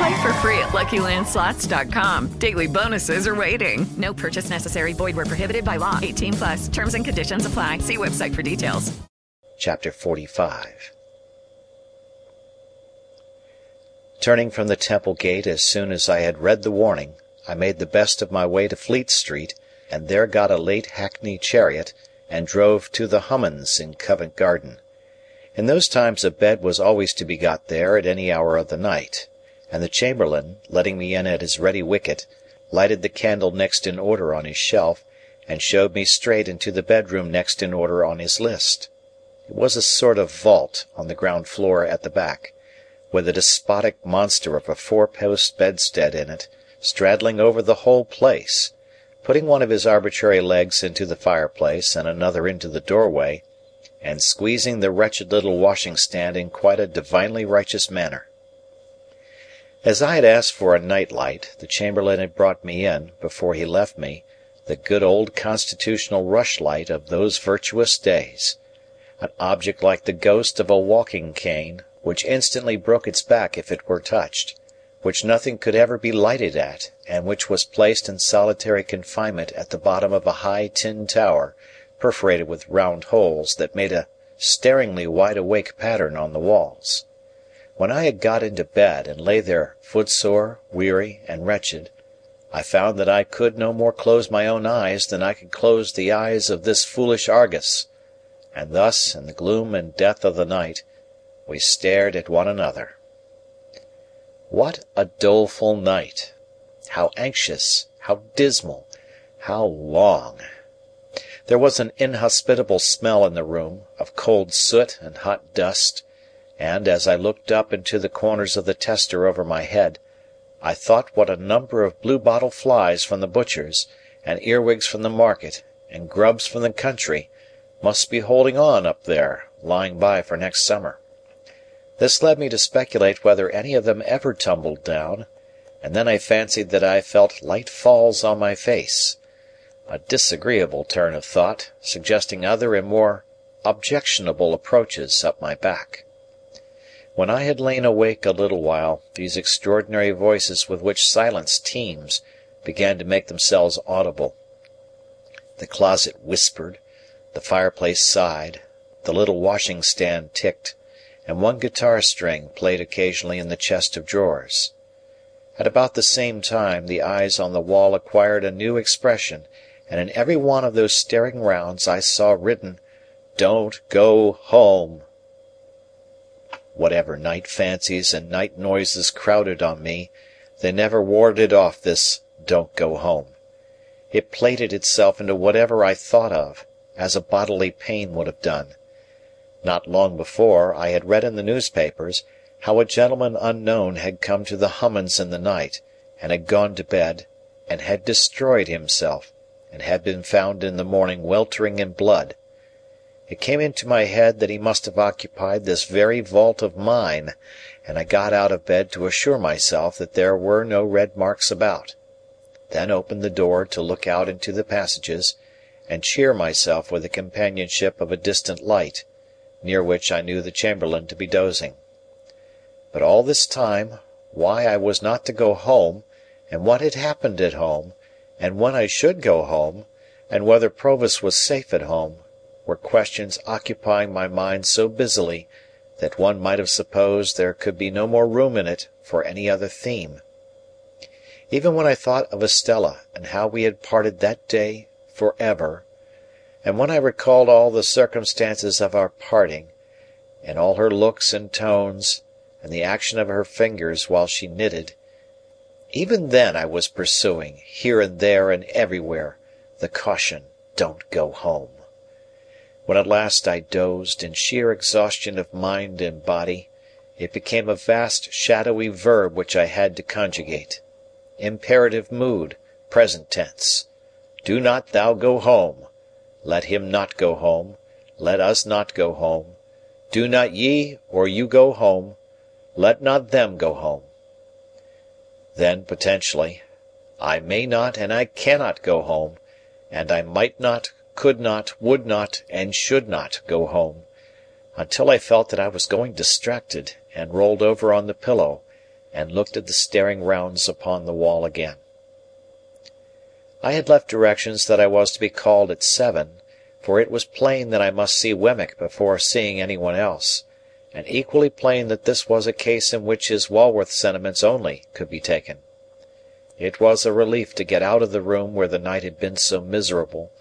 Play for free at LuckyLandSlots.com. Daily bonuses are waiting. No purchase necessary. Void where prohibited by law. 18 plus. Terms and conditions apply. See website for details. Chapter 45 Turning from the Temple Gate as soon as I had read the warning, I made the best of my way to Fleet Street, and there got a late hackney chariot, and drove to the Hummums in Covent Garden. In those times a bed was always to be got there at any hour of the night, and the chamberlain, letting me in at his ready wicket, lighted the candle next in order on his shelf, and showed me straight into the bedroom next in order on his list. It was a sort of vault on the ground floor at the back, with a despotic monster of a four post bedstead in it, straddling over the whole place, putting one of his arbitrary legs into the fireplace and another into the doorway, and squeezing the wretched little washing stand in quite a divinely righteous manner. As I had asked for a night light, the chamberlain had brought me in, before he left me, the good old constitutional rushlight of those virtuous days an object like the ghost of a walking cane, which instantly broke its back if it were touched, which nothing could ever be lighted at, and which was placed in solitary confinement at the bottom of a high tin tower, perforated with round holes that made a staringly wide awake pattern on the walls. When I had got into bed and lay there footsore, weary, and wretched, I found that I could no more close my own eyes than I could close the eyes of this foolish Argus, and thus, in the gloom and death of the night, we stared at one another. What a doleful night! How anxious, how dismal, how long! There was an inhospitable smell in the room, of cold soot and hot dust, and, as I looked up into the corners of the tester over my head, I thought what a number of bluebottle flies from the butcher's, and earwigs from the market, and grubs from the country, must be holding on up there, lying by for next summer. This led me to speculate whether any of them ever tumbled down, and then I fancied that I felt light falls on my face a disagreeable turn of thought, suggesting other and more objectionable approaches up my back. When I had lain awake a little while, these extraordinary voices with which silence teems began to make themselves audible. The closet whispered, the fireplace sighed, the little washing stand ticked, and one guitar string played occasionally in the chest of drawers. At about the same time the eyes on the wall acquired a new expression, and in every one of those staring rounds I saw written, "Don't go home." Whatever night fancies and night noises crowded on me, they never warded off this "Don't go home." It plaited itself into whatever I thought of, as a bodily pain would have done. Not long before, I had read in the newspapers how a gentleman unknown had come to the Hummums in the night, and had gone to bed, and had destroyed himself, and had been found in the morning weltering in blood. It came into my head that he must have occupied this very vault of mine, and I got out of bed to assure myself that there were no red marks about; then opened the door to look out into the passages, and cheer myself with the companionship of a distant light, near which I knew the chamberlain to be dozing. But all this time, why I was not to go home, and what had happened at home, and when I should go home, and whether Provis was safe at home, were questions occupying my mind so busily that one might have supposed there could be no more room in it for any other theme. Even when I thought of Estella, and how we had parted that day for ever, and when I recalled all the circumstances of our parting, and all her looks and tones, and the action of her fingers while she knitted, even then I was pursuing, here and there and everywhere, the caution, "Don't go home." When at last I dozed, in sheer exhaustion of mind and body, it became a vast shadowy verb which I had to conjugate. Imperative mood, present tense. Do not thou go home. Let him not go home. Let us not go home. Do not ye or you go home. Let not them go home. Then, potentially, I may not and I cannot go home, and I might not, could not, would not, and should not go home, until I felt that I was going distracted, and rolled over on the pillow, and looked at the staring rounds upon the wall again. I had left directions that I was to be called at seven, for it was plain that I must see Wemmick before seeing anyone else, and equally plain that this was a case in which his Walworth sentiments only could be taken. It was a relief to get out of the room where the night had been so miserable,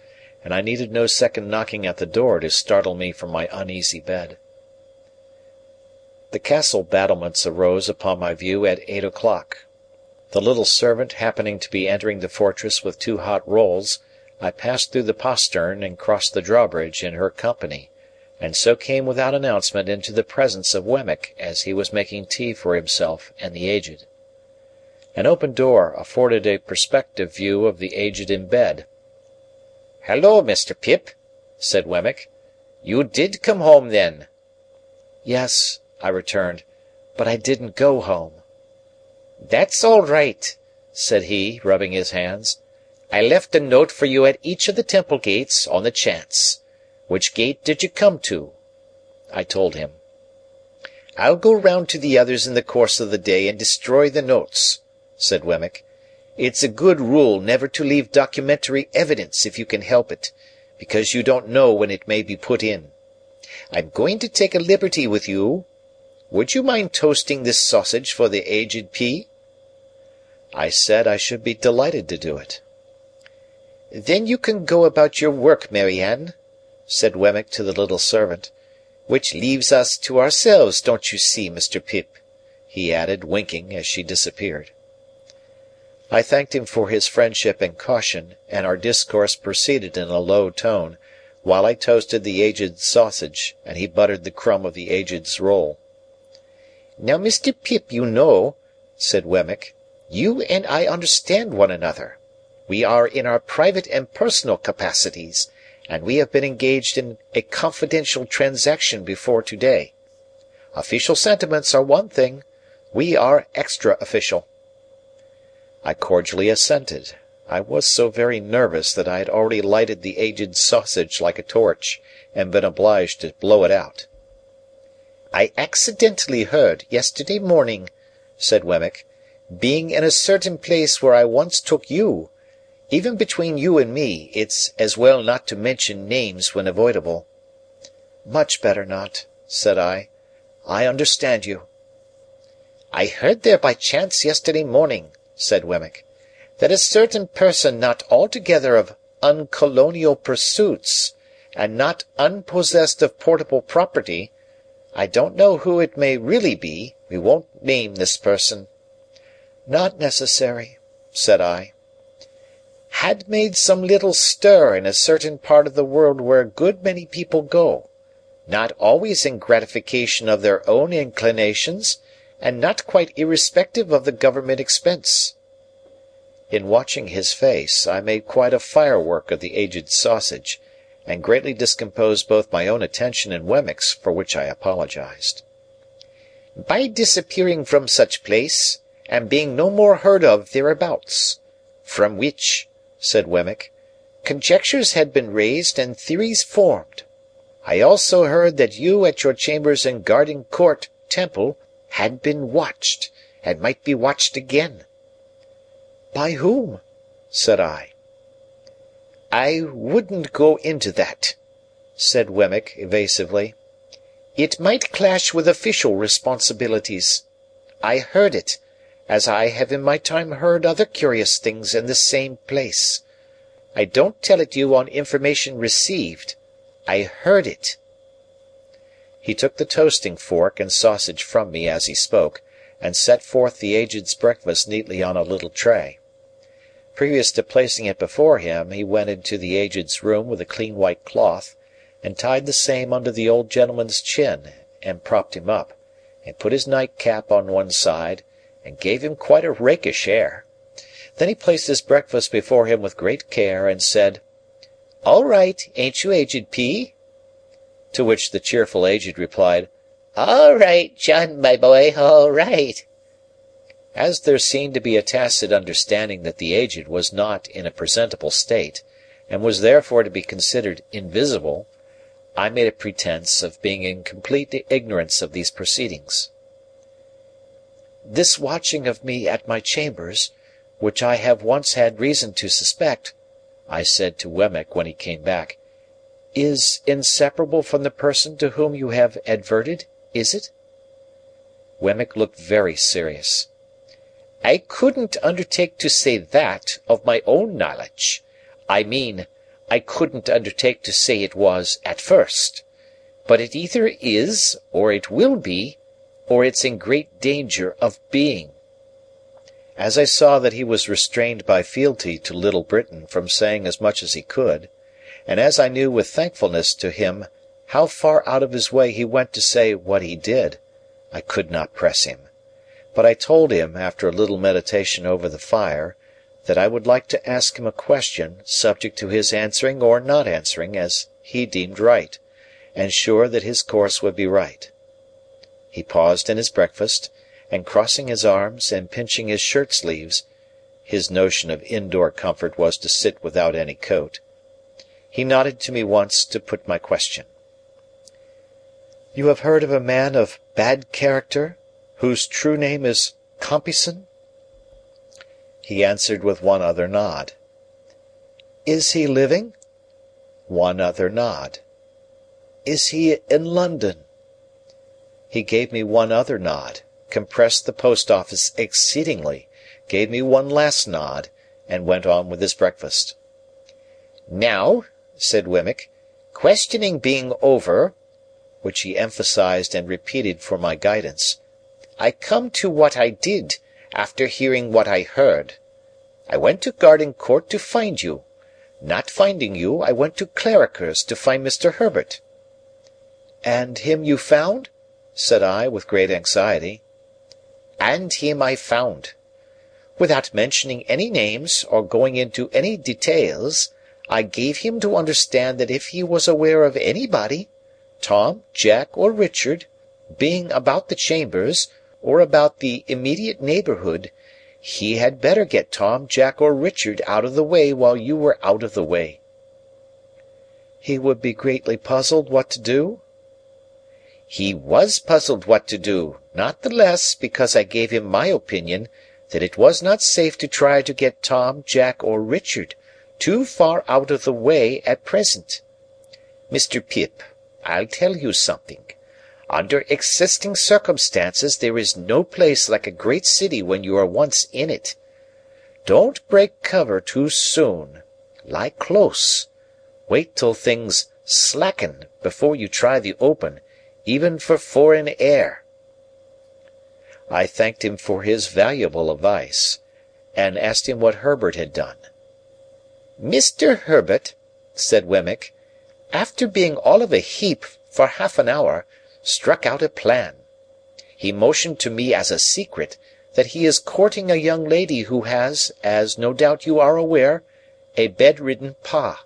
and I needed no second knocking at the door to startle me from my uneasy bed. The castle battlements arose upon my view at eight o'clock. The little servant happening to be entering the fortress with two hot rolls, I passed through the postern and crossed the drawbridge in her company, and so came without announcement into the presence of Wemmick as he was making tea for himself and the Aged. An open door afforded a perspective view of the Aged in bed. "Halloa, Mr. Pip!" said Wemmick. "You did come home, then?" "Yes," I returned, "but I didn't go home. "That's all right," said he, rubbing his hands. "I left a note for you at each of the Temple gates, on the chance. Which gate did you come to?" I told him. "I'll go round to the others in the course of the day and destroy the notes," said Wemmick. "It's a good rule never to leave documentary evidence if you can help it, because you don't know when it may be put in. I'm going to take a liberty with you. Would you mind toasting this sausage for the Aged P?" I said I should be delighted to do it. "Then you can go about your work, Mary Anne," said Wemmick to the little servant. "Which leaves us to ourselves, don't you see, Mr. Pip?" he added, winking, as she disappeared. I thanked him for his friendship and caution, and our discourse proceeded in a low tone, while I toasted the Aged's sausage, and he buttered the crumb of the Aged's roll. "Now, Mr. Pip, you know," said Wemmick. You and I understand one another. We are in our private and personal capacities, and we have been engaged in a confidential transaction before to day. Official sentiments are one thing; we are extra official." I cordially assented. I was so very nervous that I had already lighted the Aged's sausage like a torch, and been obliged to blow it out. "I accidentally heard, yesterday morning," said Wemmick being in a certain place where I once took you. Even between you and me, it's as well not to mention names when avoidable." "Much better not," said I. "I understand you." "I heard there by chance yesterday morning," said Wemmick, "that a certain person not altogether of uncolonial pursuits, and not unpossessed of portable property I don't know who it may really be; we won't name this person "Not necessary," said I. "Had made some little stir in a certain part of the world where a good many people go; not always in gratification of their own inclinations, and not quite irrespective of the Government expense." In watching his face, I made quite a firework of the aged sausage, and greatly discomposed both my own attention and Wemmick's, for which I apologized. "By disappearing from such place and being no more heard of thereabouts. From which," said Wemmick, "conjectures had been raised and theories formed. I also heard that you at your chambers in Garden Court, Temple, had been watched, and might be watched again." "By whom?" said I. "I wouldn't go into that," said Wemmick, evasively. "It might clash with official responsibilities. I heard it as I have in my time heard other curious things in the same place. I don't tell it you on information received. I heard it." He took the toasting fork and sausage from me as he spoke, and set forth the Aged's breakfast neatly on a little tray. Previous to placing it before him, he went into the Aged's room with a clean white cloth, and tied the same under the old gentleman's chin, and propped him up, and put his nightcap on one side, and gave him quite a rakish air. Then he placed his breakfast before him with great care, and said, "All right, ain't you, Aged P.?" To which the cheerful Aged replied, "All right, John, my boy, all right." As there seemed to be a tacit understanding that the Aged was not in a presentable state, and was therefore to be considered invisible, I made a pretence of being in complete ignorance of these proceedings. "This watching of me at my chambers which I have once had reason to suspect," I said to Wemmick when he came back, "is inseparable from the person to whom you have adverted, is it?" Wemmick looked very serious. "I couldn't undertake to say that, of my own knowledge. I mean, I couldn't undertake to say it was at first. But it either is, or it will be, or it's in great danger of being. As I saw that he was restrained by fealty to Little Britain from saying as much as he could, and as I knew with thankfulness to him how far out of his way he went to say what he did, I could not press him. But I told him, after a little meditation over the fire, that I would like to ask him a question, subject to his answering or not answering as he deemed right, and sure that his course would be right. He paused in his breakfast and crossing his arms and pinching his shirt sleeves (his notion of indoor comfort was to sit without any coat), he nodded to me once to put my question. "You have heard of a man of bad character, whose true name is Compeyson?" He answered with one other nod. "Is he living?" One other nod. "Is he in London?" He gave me one other nod compressed the post office exceedingly, gave me one last nod, and went on with his breakfast. "Now," said Wemmick, "questioning being over," which he emphasized and repeated for my guidance, "I come to what I did, after hearing what I heard. I went to Garden Court to find you. Not finding you, I went to Clarriker's to find Mr. Herbert." "And him you found?" said I, with great anxiety and him I found. Without mentioning any names or going into any details, I gave him to understand that if he was aware of anybody, Tom, Jack, or Richard, being about the chambers, or about the immediate neighbourhood, he had better get Tom, Jack, or Richard out of the way while you were out of the way." "He would be greatly puzzled what to do?" He was puzzled what to do, not the less because I gave him my opinion that it was not safe to try to get Tom, Jack, or Richard too far out of the way at present. Mr. Pip, I'll tell you something. Under existing circumstances there is no place like a great city when you are once in it. Don't break cover too soon. Lie close. Wait till things slacken before you try the open even for foreign air." I thanked him for his valuable advice, and asked him what Herbert had done. "Mr. Herbert," said Wemmick, "after being all of a heap for half an hour, struck out a plan. He motioned to me as a secret that he is courting a young lady who has, as no doubt you are aware, a bedridden Pa;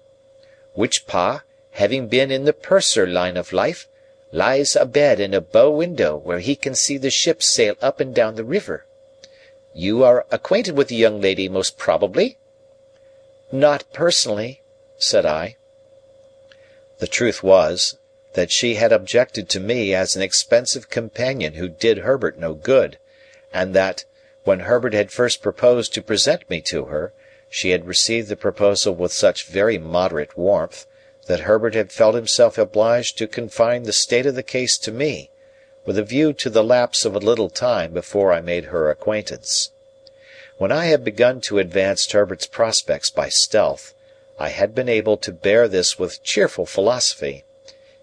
which Pa, having been in the purser line of life lies abed in a bow window where he can see the ships sail up and down the river. You are acquainted with the young lady, most probably?" "Not personally," said I. The truth was, that she had objected to me as an expensive companion who did Herbert no good, and that, when Herbert had first proposed to present me to her, she had received the proposal with such very moderate warmth that Herbert had felt himself obliged to confine the state of the case to me, with a view to the lapse of a little time before I made her acquaintance. When I had begun to advance Herbert's prospects by stealth, I had been able to bear this with cheerful philosophy.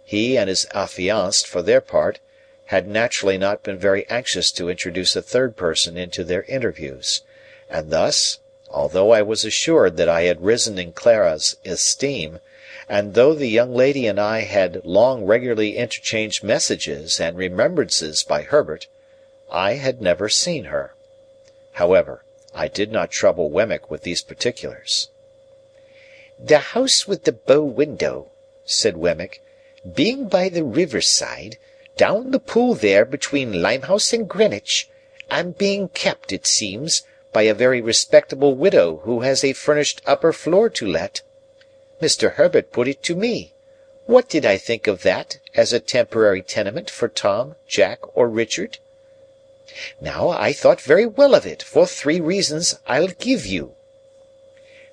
He and his affianced, for their part, had naturally not been very anxious to introduce a third person into their interviews; and thus, although I was assured that I had risen in Clara's esteem, and though the young lady and I had long regularly interchanged messages and remembrances by Herbert, I had never seen her. However, I did not trouble Wemmick with these particulars. "The house with the bow window," said Wemmick, "being by the river side, down the Pool there between Limehouse and Greenwich, and being kept, it seems, by a very respectable widow who has a furnished upper floor to let. Mr. Herbert put it to me, what did I think of that as a temporary tenement for Tom, Jack, or Richard? Now, I thought very well of it, for three reasons I'll give you.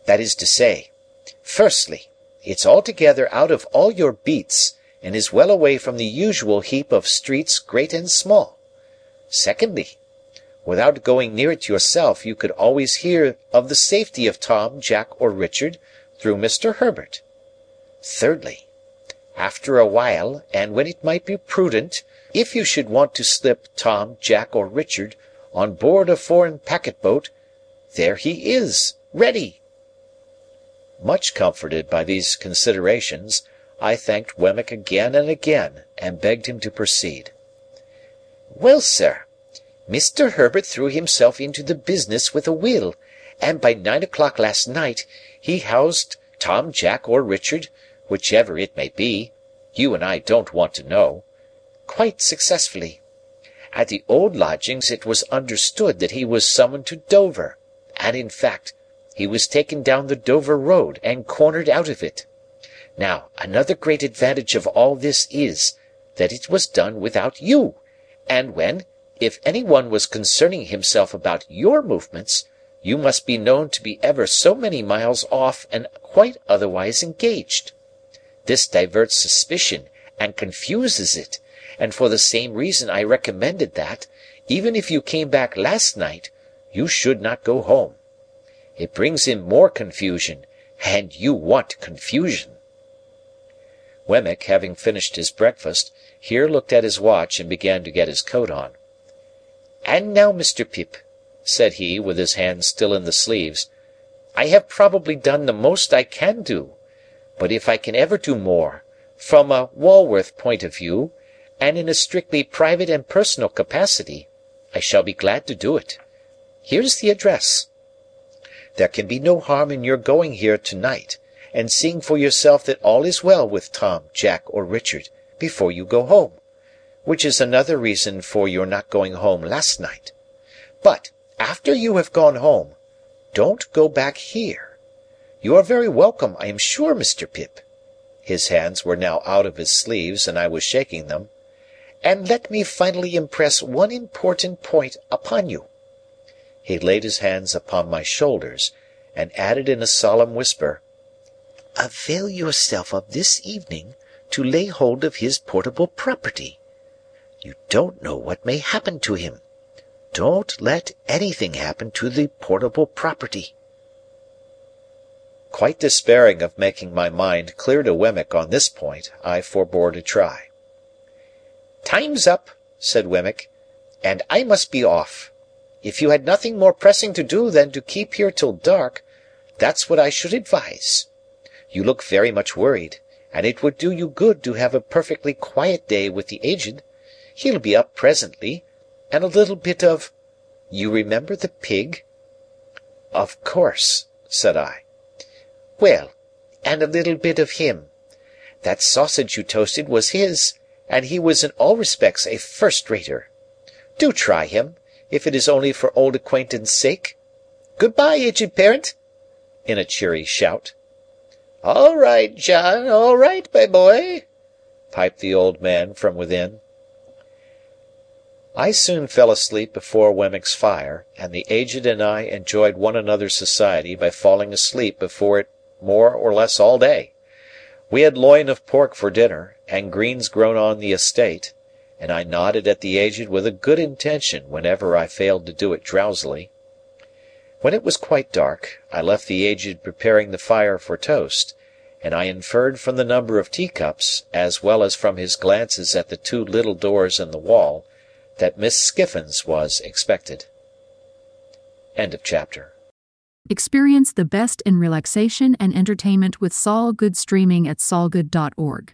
That is to say, firstly, it's altogether out of all your beats, and is well away from the usual heap of streets great and small. Secondly, without going near it yourself you could always hear of the safety of Tom, Jack, or Richard, through Mr. Herbert. Thirdly, after a while, and when it might be prudent, if you should want to slip Tom, Jack, or Richard on board a foreign packet boat, there he is, ready." Much comforted by these considerations, I thanked Wemmick again and again, and begged him to proceed. "Well, sir, Mr. Herbert threw himself into the business with a will, and by nine o'clock last night he housed Tom, Jack, or Richard, whichever it may be you and I don't want to know quite successfully. At the old lodgings it was understood that he was summoned to Dover, and in fact he was taken down the Dover road and cornered out of it. Now, another great advantage of all this is, that it was done without you, and when, if any one was concerning himself about your movements, you must be known to be ever so many miles off and quite otherwise engaged. This diverts suspicion and confuses it, and for the same reason I recommended that, even if you came back last night, you should not go home. It brings in more confusion, and you want confusion. Wemmick, having finished his breakfast, here looked at his watch and began to get his coat on. "And now, Mr. Pip," said he, with his hands still in the sleeves, "I have probably done the most I can do; but if I can ever do more, from a Walworth point of view, and in a strictly private and personal capacity, I shall be glad to do it. Here's the address. There can be no harm in your going here to night and seeing for yourself that all is well with Tom, Jack, or Richard, before you go home; which is another reason for your not going home last night. But, after you have gone home, don't go back here. You are very welcome, I am sure, Mr. Pip." His hands were now out of his sleeves, and I was shaking them. "And let me finally impress one important point upon you." He laid his hands upon my shoulders, and added in a solemn whisper avail yourself of this evening to lay hold of his portable property. You don't know what may happen to him. Don't let anything happen to the portable property." Quite despairing of making my mind clear to Wemmick on this point, I forbore to try. "Time's up," said Wemmick, "and I must be off. If you had nothing more pressing to do than to keep here till dark, that's what I should advise. You look very much worried, and it would do you good to have a perfectly quiet day with the Aged. He'll be up presently, and a little bit of you remember the pig?" "Of course," said I. "Well, and a little bit of him. That sausage you toasted was his, and he was in all respects a first-rater. Do try him, if it is only for old acquaintance' sake. Good bye, Aged Parent!" in a cheery shout. "All right, John, all right, my boy!" piped the old man from within. I soon fell asleep before Wemmick's fire, and the Aged and I enjoyed one another's society by falling asleep before it more or less all day. We had loin of pork for dinner, and greens grown on the estate, and I nodded at the Aged with a good intention whenever I failed to do it drowsily. When it was quite dark, I left the Aged preparing the fire for toast, and I inferred from the number of teacups, as well as from his glances at the two little doors in the wall, that Miss Skiffins was expected. End of Chapter. Experience the best in relaxation and entertainment with Sol Good streaming at solgood.org.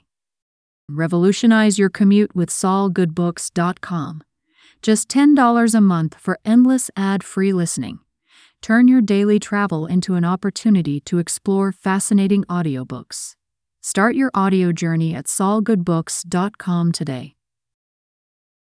Revolutionize your commute with solgoodbooks.com. Just $10 a month for endless ad free listening. Turn your daily travel into an opportunity to explore fascinating audiobooks. Start your audio journey at solgoodbooks.com today.